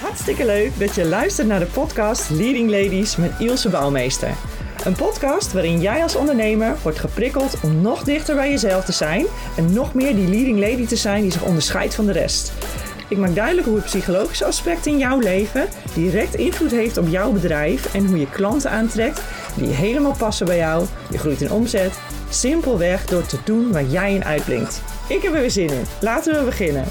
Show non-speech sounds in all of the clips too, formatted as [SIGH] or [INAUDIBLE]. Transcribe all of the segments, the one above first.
Hartstikke leuk dat je luistert naar de podcast Leading Ladies met Ilse Bouwmeester. Een podcast waarin jij als ondernemer wordt geprikkeld om nog dichter bij jezelf te zijn en nog meer die leading lady te zijn die zich onderscheidt van de rest. Ik maak duidelijk hoe het psychologische aspect in jouw leven direct invloed heeft op jouw bedrijf en hoe je klanten aantrekt die helemaal passen bij jou. Je groeit in omzet, simpelweg door te doen waar jij in uitblinkt. Ik heb er weer zin in. Laten we beginnen.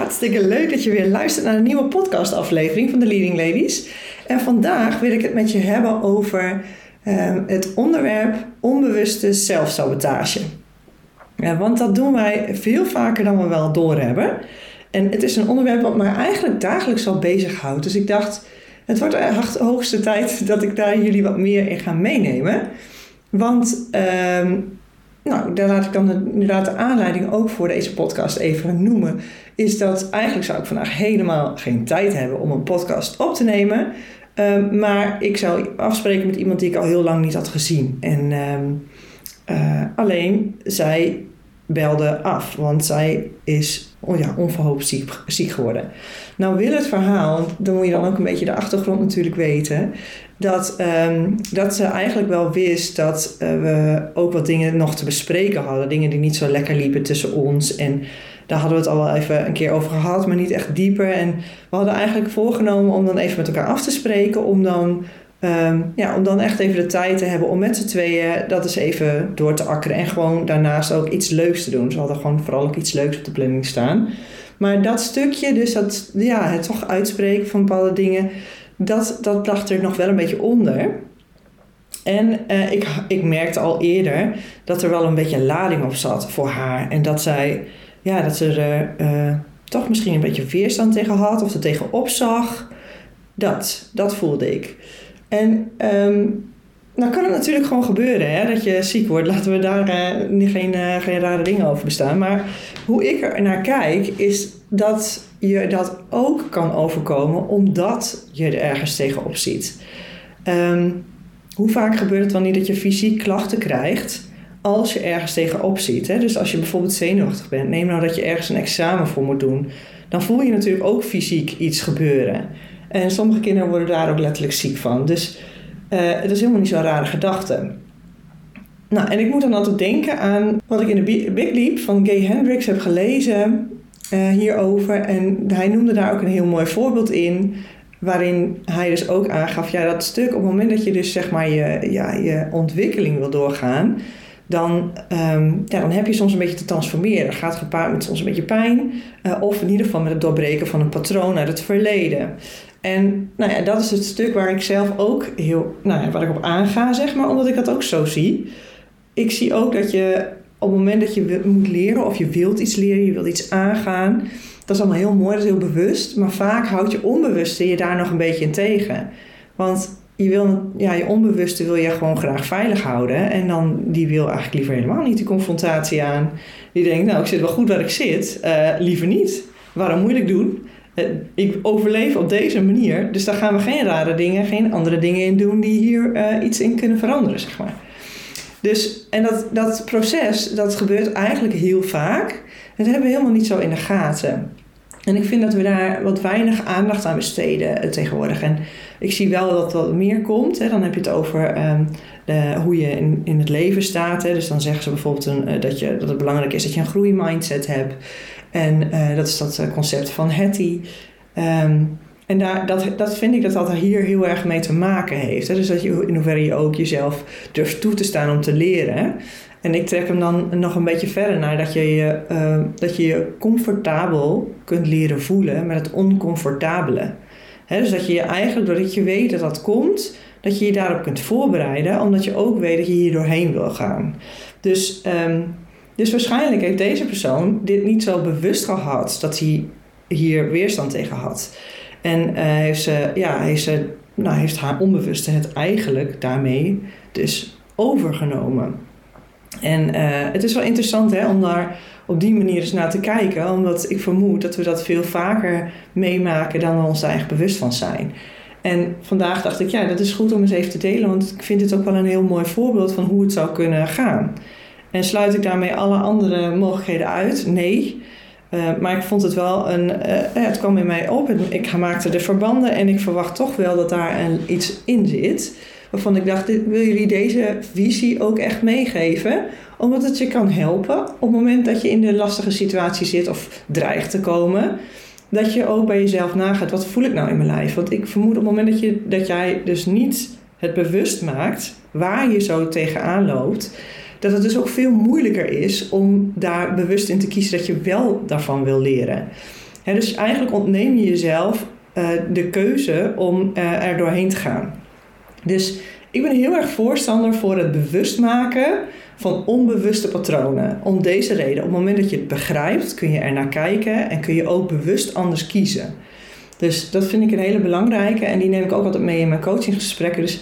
Hartstikke leuk dat je weer luistert naar een nieuwe podcastaflevering van de Leading Ladies. En vandaag wil ik het met je hebben over uh, het onderwerp onbewuste zelfsabotage. Ja, want dat doen wij veel vaker dan we wel doorhebben. En het is een onderwerp wat mij eigenlijk dagelijks al bezighoudt. Dus ik dacht, het wordt de hoogste tijd dat ik daar jullie wat meer in ga meenemen. Want uh, nou, daar laat ik dan inderdaad de aanleiding ook voor deze podcast even noemen. Is dat eigenlijk zou ik vandaag helemaal geen tijd hebben om een podcast op te nemen. Um, maar ik zou afspreken met iemand die ik al heel lang niet had gezien. En um, uh, alleen zij belde af, want zij is oh ja, onverhoopt ziek, ziek geworden. Nou wil het verhaal, dan moet je dan ook een beetje de achtergrond natuurlijk weten, dat, um, dat ze eigenlijk wel wist dat uh, we ook wat dingen nog te bespreken hadden. Dingen die niet zo lekker liepen tussen ons. En daar hadden we het al wel even een keer over gehad, maar niet echt dieper. En we hadden eigenlijk voorgenomen om dan even met elkaar af te spreken, om dan Um, ja, om dan echt even de tijd te hebben om met z'n tweeën dat eens even door te akkeren. En gewoon daarnaast ook iets leuks te doen. Ze hadden gewoon vooral ook iets leuks op de planning staan. Maar dat stukje, dus dat, ja, het toch uitspreken van bepaalde dingen, dat, dat lag er nog wel een beetje onder. En uh, ik, ik merkte al eerder dat er wel een beetje lading op zat voor haar. En dat zij, ja, dat ze er uh, toch misschien een beetje weerstand tegen had of er tegen opzag. Dat, dat voelde ik. En um, nou kan het natuurlijk gewoon gebeuren hè, dat je ziek wordt. Laten we daar uh, geen, uh, geen rare dingen over bestaan. Maar hoe ik er naar kijk is dat je dat ook kan overkomen omdat je er ergens tegenop ziet. Um, hoe vaak gebeurt het dan niet dat je fysiek klachten krijgt als je ergens tegenop ziet? Hè? Dus als je bijvoorbeeld zenuwachtig bent, neem nou dat je ergens een examen voor moet doen. Dan voel je natuurlijk ook fysiek iets gebeuren. En sommige kinderen worden daar ook letterlijk ziek van. Dus het is helemaal niet zo'n rare gedachte. Nou, en ik moet dan altijd denken aan wat ik in de Big Leap van Gay Hendricks heb gelezen uh, hierover. En hij noemde daar ook een heel mooi voorbeeld in. Waarin hij dus ook aangaf, ja, dat stuk op het moment dat je dus zeg maar je, ja, je ontwikkeling wil doorgaan, dan, um, ja, dan heb je soms een beetje te transformeren. Dat gaat gepaard met soms een beetje pijn, uh, of in ieder geval met het doorbreken van een patroon uit het verleden. En nou ja, dat is het stuk waar ik zelf ook heel, nou ja, waar ik op aanga, zeg maar, omdat ik dat ook zo zie. Ik zie ook dat je op het moment dat je moet leren of je wilt iets leren, je wilt iets aangaan, dat is allemaal heel mooi, dat is heel bewust, maar vaak houdt je onbewuste je daar nog een beetje in tegen. Want je, wil, ja, je onbewuste wil je gewoon graag veilig houden en dan die wil eigenlijk liever helemaal niet die confrontatie aan. Die denkt, nou, ik zit wel goed waar ik zit, uh, liever niet. Waarom moeilijk doen? Eh, ik overleef op deze manier. Dus daar gaan we geen rare dingen, geen andere dingen in doen die hier uh, iets in kunnen veranderen, zeg maar. Dus, en dat, dat proces, dat gebeurt eigenlijk heel vaak. Dat hebben we helemaal niet zo in de gaten. En ik vind dat we daar wat weinig aandacht aan besteden uh, tegenwoordig. En ik zie wel dat wat meer komt. Hè. Dan heb je het over um, de, hoe je in, in het leven staat. Hè. Dus dan zeggen ze bijvoorbeeld een, dat, je, dat het belangrijk is dat je een groeimindset hebt. En uh, dat is dat concept van Hattie. Um, en daar, dat, dat vind ik dat dat hier heel erg mee te maken heeft. Hè? Dus dat je in hoeverre je ook jezelf durft toe te staan om te leren. En ik trek hem dan nog een beetje verder naar dat je je, uh, dat je, je comfortabel kunt leren voelen met het oncomfortabele. Dus dat je je eigenlijk, doordat je weet dat dat komt, dat je je daarop kunt voorbereiden, omdat je ook weet dat je hier doorheen wil gaan. Dus um, dus waarschijnlijk heeft deze persoon dit niet zo bewust gehad dat hij hier weerstand tegen had. En uh, heeft, ze, ja, heeft, ze, nou, heeft haar onbewuste het eigenlijk daarmee dus overgenomen. En uh, het is wel interessant hè, om daar op die manier eens naar te kijken, omdat ik vermoed dat we dat veel vaker meemaken dan we ons daar bewust van zijn. En vandaag dacht ik, ja, dat is goed om eens even te delen, want ik vind het ook wel een heel mooi voorbeeld van hoe het zou kunnen gaan. En sluit ik daarmee alle andere mogelijkheden uit? Nee. Uh, maar ik vond het wel een. Uh, het kwam in mij op. En ik maakte de verbanden en ik verwacht toch wel dat daar een, iets in zit. Waarvan ik dacht: wil jullie deze visie ook echt meegeven? Omdat het je kan helpen op het moment dat je in de lastige situatie zit of dreigt te komen. Dat je ook bij jezelf nagaat: wat voel ik nou in mijn lijf? Want ik vermoed op het moment dat, je, dat jij dus niet het bewust maakt waar je zo tegenaan loopt dat het dus ook veel moeilijker is om daar bewust in te kiezen dat je wel daarvan wil leren. dus eigenlijk ontneem je jezelf uh, de keuze om uh, er doorheen te gaan. Dus ik ben heel erg voorstander voor het bewust maken van onbewuste patronen. Om deze reden. Op het moment dat je het begrijpt, kun je er naar kijken en kun je ook bewust anders kiezen. Dus dat vind ik een hele belangrijke en die neem ik ook altijd mee in mijn coachingsgesprekken. Dus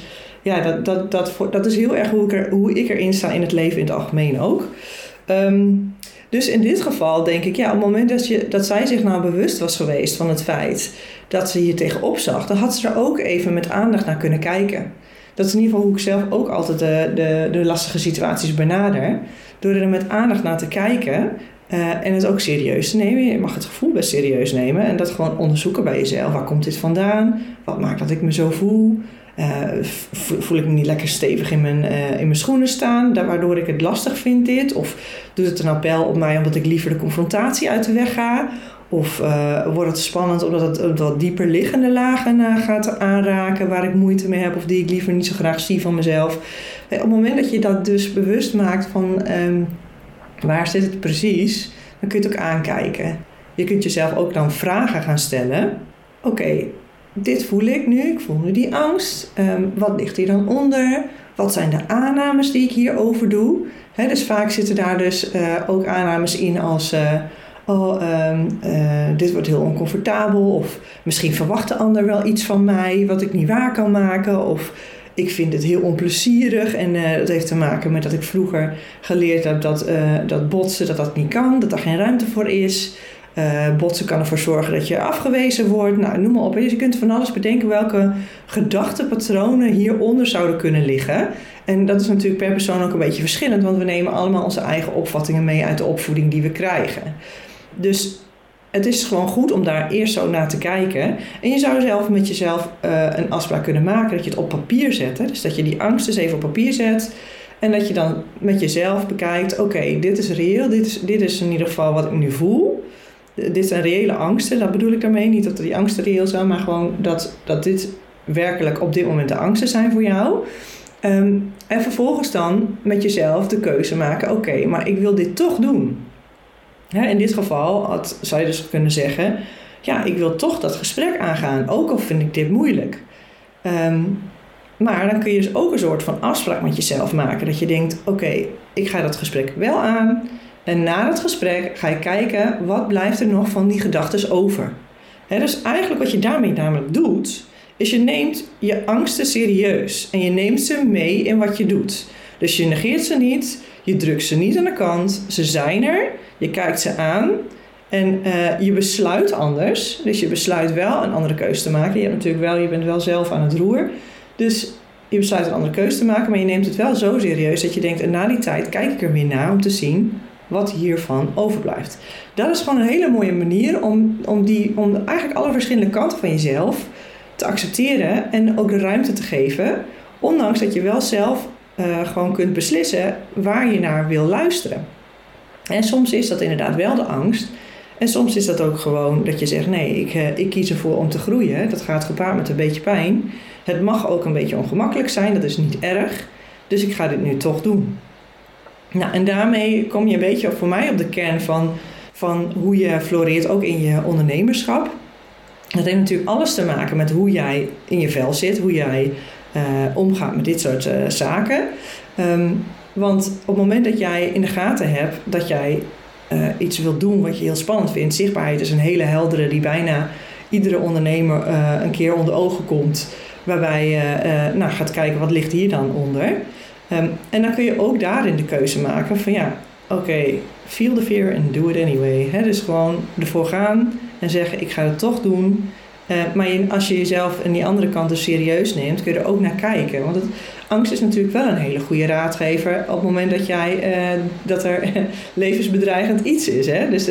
ja, dat, dat, dat, dat is heel erg hoe ik, er, hoe ik erin sta in het leven in het algemeen ook. Ehm, dus in dit geval denk ik, ja, op het moment dat, je, dat zij zich nou bewust was geweest van het feit dat ze hier tegenop zag, dan had ze er ook even met aandacht naar kunnen kijken. Dat is in ieder geval hoe ik zelf ook altijd de, de, de lastige situaties benader. Door er met aandacht naar te kijken uh, en het ook serieus te nemen. Je mag het gevoel best serieus nemen en dat gewoon onderzoeken bij jezelf. Waar komt dit vandaan? Wat maakt dat ik me zo voel? Uh, voel ik me niet lekker stevig in mijn, uh, in mijn schoenen staan, waardoor ik het lastig vind dit? Of doet het een appel op mij omdat ik liever de confrontatie uit de weg ga? Of uh, wordt het spannend omdat het wat dieper liggende lagen gaat aanraken waar ik moeite mee heb of die ik liever niet zo graag zie van mezelf? Op het moment dat je dat dus bewust maakt van um, waar zit het precies, dan kun je het ook aankijken. Je kunt jezelf ook dan vragen gaan stellen. Oké, dit voel ik nu, ik voel nu die angst. Ehm, wat ligt hier dan onder? Wat zijn de aannames die ik hierover doe? dus vaak zitten daar dus uh, ook aannames in als... Uh, oh, um, uh, dit wordt heel oncomfortabel. Of misschien verwacht de ander wel iets van mij wat ik niet waar kan maken. Of ik vind het heel onplezierig. En dat heeft te maken met dat ik vroeger geleerd heb dat, dat botsen dat dat niet kan. Dat er geen ruimte voor is. Uh, botsen kan ervoor zorgen dat je afgewezen wordt. Nou, noem maar op. Dus je kunt van alles bedenken welke gedachtepatronen hieronder zouden kunnen liggen. En dat is natuurlijk per persoon ook een beetje verschillend, want we nemen allemaal onze eigen opvattingen mee uit de opvoeding die we krijgen. Dus het is gewoon goed om daar eerst zo naar te kijken. En je zou zelf met jezelf uh, een afspraak kunnen maken dat je het op papier zet. Hè? Dus dat je die angst eens even op papier zet. En dat je dan met jezelf bekijkt: oké, dit is reëel, dit is, dit is in ieder geval wat ik nu voel dit zijn reële angsten. Dat bedoel ik daarmee. Niet dat die angsten reëel zijn, maar gewoon dat, dat dit werkelijk op dit moment de angsten zijn voor jou. Ehm, en vervolgens dan met jezelf de keuze maken: oké, maar ik wil dit toch doen. in dit geval had, zou je dus kunnen zeggen: ja, ik wil toch dat gesprek aangaan, ook al vind ik dit moeilijk. Ehm, maar dan kun je dus ook een soort van afspraak met jezelf maken. Dat je denkt: oké, ik ga dat gesprek wel aan. En na het gesprek ga je kijken wat blijft er nog van die gedachten over. He, dus eigenlijk wat je daarmee namelijk doet, is je neemt je angsten serieus en je neemt ze mee in wat je doet. Dus je negeert ze niet, je drukt ze niet aan de kant, ze zijn er, je kijkt ze aan en uh, je besluit anders. Dus je besluit wel een andere keuze te maken. Je, hebt natuurlijk wel, je bent wel zelf aan het roer. Dus je besluit een andere keuze te maken, maar je neemt het wel zo serieus dat je denkt: en na die tijd kijk ik er weer naar om te zien wat hiervan overblijft. Dat is gewoon een hele mooie manier om, om, die, om eigenlijk alle verschillende kanten van jezelf te accepteren en ook de ruimte te geven. Ondanks dat je wel zelf uh, gewoon kunt beslissen waar je naar wil luisteren. En soms is dat inderdaad wel de angst. En soms is dat ook gewoon dat je zegt: nee, ik, uh, ik kies ervoor om te groeien. Dat gaat gepaard met een beetje pijn. Het mag ook een beetje ongemakkelijk zijn, dat is niet erg. Dus ik ga dit nu toch doen. Nou, en daarmee kom je een beetje voor mij op de kern van, van hoe je floreert, ook in je ondernemerschap. Dat heeft natuurlijk alles te maken met hoe jij in je vel zit, hoe jij uh, omgaat met dit soort uh, zaken. Um, want op het moment dat jij in de gaten hebt dat jij uh, iets wilt doen wat je heel spannend vindt, zichtbaarheid is een hele heldere die bijna iedere ondernemer een keer onder ogen komt, waarbij je nou, gaat kijken wat ligt hier dan onder. Um, en dan kun je ook daarin de keuze maken van ja, oké, feel the fear and do it anyway. He, dus gewoon ervoor gaan en zeggen ik ga het toch doen. Uh, maar als je jezelf aan die andere kant dus serieus neemt, kun je er ook naar kijken. Want angst is natuurlijk wel een hele goede raadgever op het moment dat, jij, uh, dat er [LAUGHS] levensbedreigend iets is. Hè? Dus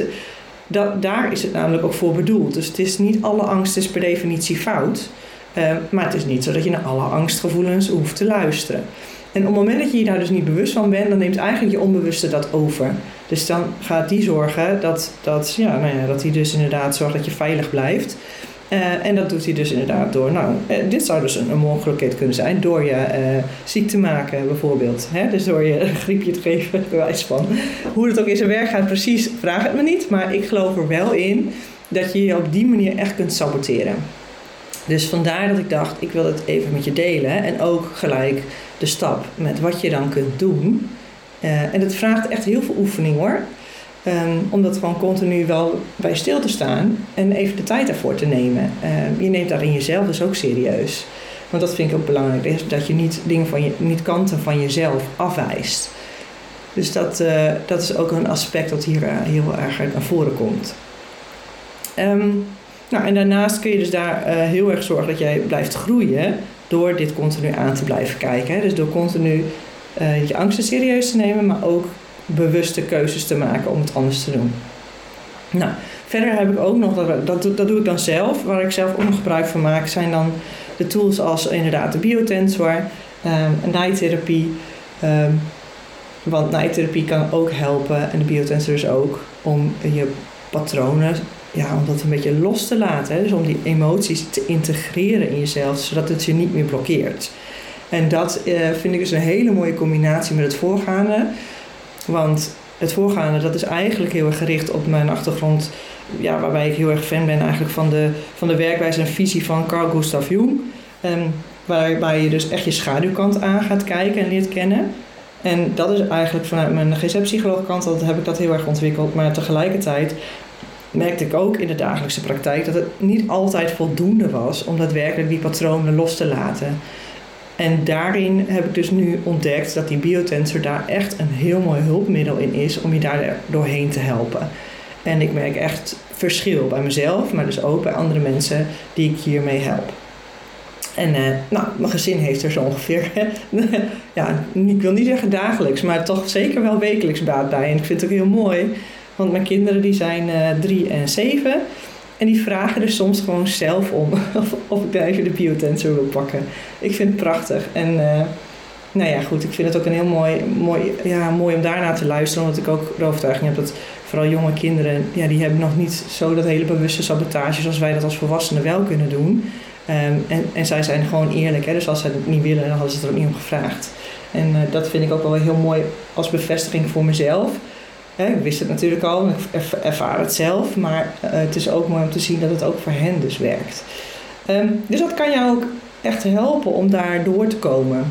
daar is het namelijk ook voor bedoeld. Dus het is niet alle angst is per definitie fout. Uh, maar het is niet zo dat je naar alle angstgevoelens hoeft te luisteren. En op het moment dat je je daar dus niet bewust van bent, dan neemt eigenlijk je onbewuste dat over. Dus dan gaat die zorgen dat, dat, ja, nou ja, dat hij dus inderdaad zorgt dat je veilig blijft. Uh, en dat doet hij dus inderdaad door. Nou, uh, dit zou dus een, mogelijkheid kunnen zijn door je ziek te maken, bijvoorbeeld. Hè? Dus door je een [LAUGHS] griepje te geven, bewijs van. Hoe het ook in zijn werk gaat, precies, vraag het me niet. Maar ik geloof er wel in dat je je op die manier echt kunt saboteren. Dus vandaar dat ik dacht, ik wil het even met je delen. En ook gelijk de stap met wat je dan kunt doen. en het vraagt echt heel veel oefening hoor. Um, om dat gewoon continu wel bij stil te staan en even de tijd daarvoor te nemen. Um, je neemt daarin jezelf dus ook serieus. Want dat vind ik ook belangrijk, dat je niet, dingen van je, niet kanten van jezelf afwijst. Dus dat, uh, dat is ook een aspect dat hier uh, heel erg naar voren komt. Um, nou, en daarnaast kun je dus daar uh, heel erg zorgen dat jij blijft groeien door dit continu aan te blijven kijken. Hè? Dus door continu je angsten serieus te nemen, maar ook bewuste keuzes te maken om het anders te doen. Nou, verder heb ik ook nog, dat, dat, dat doe ik dan zelf, waar ik zelf ook nog gebruik van maak, zijn dan de tools als inderdaad de biotensor, um, naaitherapie. Um, want naaitherapie kan ook helpen, en de biotensor dus ook, om je patronen, ja, om dat een beetje los te laten. Hè? Dus om die emoties te integreren in jezelf, zodat het je niet meer blokkeert. En dat uh, vind ik dus een hele mooie combinatie met het voorgaande. Want het voorgaande, dat is eigenlijk heel erg gericht op mijn achtergrond, ja, waarbij ik heel erg fan ben eigenlijk van de, van de werkwijze en visie van Carl Gustav Jung. Um, waarbij je dus echt je schaduwkant aan gaat kijken en leert kennen. En dat is eigenlijk vanuit mijn GZ-psycholoogkant, dat heb ik dat heel erg ontwikkeld. Maar tegelijkertijd merkte ik ook in de dagelijkse praktijk dat het niet altijd voldoende was om daadwerkelijk die patronen los te laten. En daarin heb ik dus nu ontdekt dat die biotensor daar echt een heel mooi hulpmiddel in is om je daar doorheen te helpen. En ik merk echt verschil bij mezelf, maar dus ook bij andere mensen die ik hiermee help. En uh, nou, mijn gezin heeft er zo ongeveer, [LAUGHS] ja, ik wil niet zeggen dagelijks, maar toch zeker wel wekelijks baat bij. En ik vind het ook heel mooi, want mijn kinderen die zijn uh, drie en zeven. En die vragen er soms gewoon zelf om [LAUGHS] of, of ik daar even de biotensor wil pakken. Ik vind het prachtig. En uh, nou ja, goed, ik vind het ook een heel mooi, mooi, ja, mooi om daarna te luisteren. Omdat ik ook de overtuiging heb dat vooral jonge kinderen, ja, die hebben nog niet zo dat hele bewuste sabotage zoals wij dat als volwassenen wel kunnen doen. Um, en, en zij zijn gewoon eerlijk, hè? dus als ze het niet willen, dan hadden ze het er ook niet om gevraagd. En uh, dat vind ik ook wel heel mooi als bevestiging voor mezelf ik wist het natuurlijk al, ik ervaar het zelf, maar uh, het is ook mooi om te zien dat het ook voor hen dus werkt. Um, dus dat kan jou ook echt helpen om daar door te komen.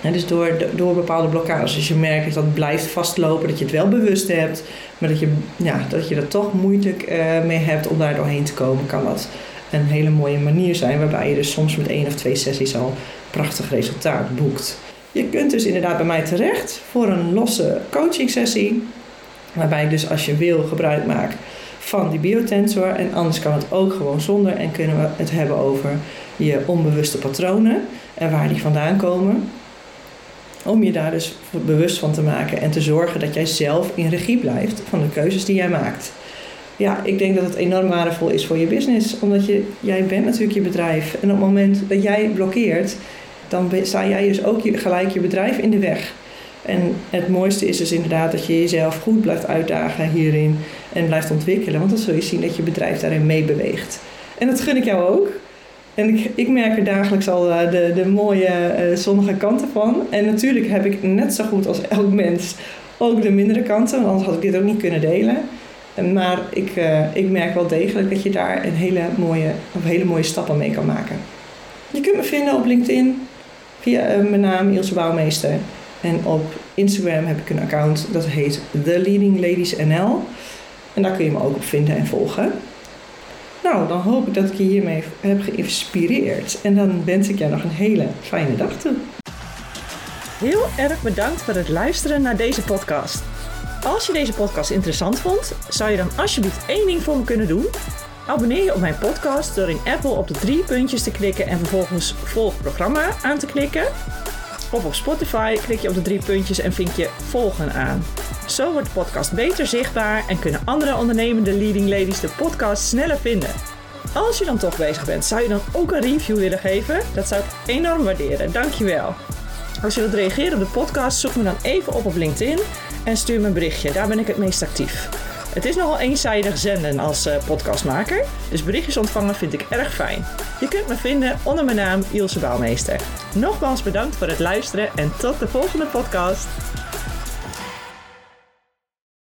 En dus door, door bepaalde blokkades. Als je merkt dat dat blijft vastlopen, dat je het wel bewust hebt, maar dat je, ja, dat je er toch moeite uh, mee hebt om daar doorheen te komen, kan dat een hele mooie manier zijn. Waarbij je dus soms met één of twee sessies al prachtig resultaat boekt. Je kunt dus inderdaad bij mij terecht voor een losse coaching sessie. Waarbij ik dus als je wil gebruik maak van die biotensor. En anders kan het ook gewoon zonder. En kunnen we het hebben over je onbewuste patronen en waar die vandaan komen. Om je daar dus bewust van te maken en te zorgen dat jij zelf in regie blijft van de keuzes die jij maakt. Ja, ik denk dat het enorm waardevol is voor je business. Omdat je, jij bent natuurlijk je bedrijf. En op het moment dat jij blokkeert, dan sta jij dus ook gelijk je bedrijf in de weg. En het mooiste is dus inderdaad dat je jezelf goed blijft uitdagen hierin en blijft ontwikkelen. Want dan zul je zien dat je bedrijf daarin meebeweegt. En dat gun ik jou ook. En ik, ik merk er dagelijks al eh, de, de mooie uh, zonnige kanten van. En natuurlijk heb ik net zo goed als elk mens ook de mindere kanten, want anders had ik dit ook niet kunnen delen. Maar ik, uh, ik merk wel degelijk dat je daar een hele mooie, of hele mooie stappen mee kan maken. Je kunt me vinden op LinkedIn via mijn naam Ilse Bouwmeester. En op Instagram heb ik een account dat heet The Leading Ladies NL. En daar kun je me ook op vinden en volgen. Nou, dan hoop ik dat ik je hiermee heb geïnspireerd. En dan wens ik jou nog een hele fijne dag toe. Heel erg bedankt voor het luisteren naar deze podcast. Als je deze podcast interessant vond, zou je dan alsjeblieft één ding voor me kunnen doen? Abonneer je op mijn podcast door in Apple op de drie puntjes te klikken en vervolgens volg programma aan te klikken. Of op Spotify klik je op de drie puntjes en vind je volgen aan. Zo wordt de podcast beter zichtbaar en kunnen andere ondernemende leading ladies de podcast sneller vinden. Als je dan toch bezig bent, zou je dan ook een review willen geven? Dat zou ik enorm waarderen. Dankjewel. Als je wilt reageren op de podcast, zoek me dan even op op LinkedIn en stuur me een berichtje. Daar ben ik het meest actief. Het is nogal eenzijdig zenden als uh, podcastmaker, dus berichtjes ontvangen vind ik erg fijn. Je kunt me vinden onder mijn naam Ilse Bouwmeester. Nogmaals bedankt voor het luisteren en tot de volgende podcast.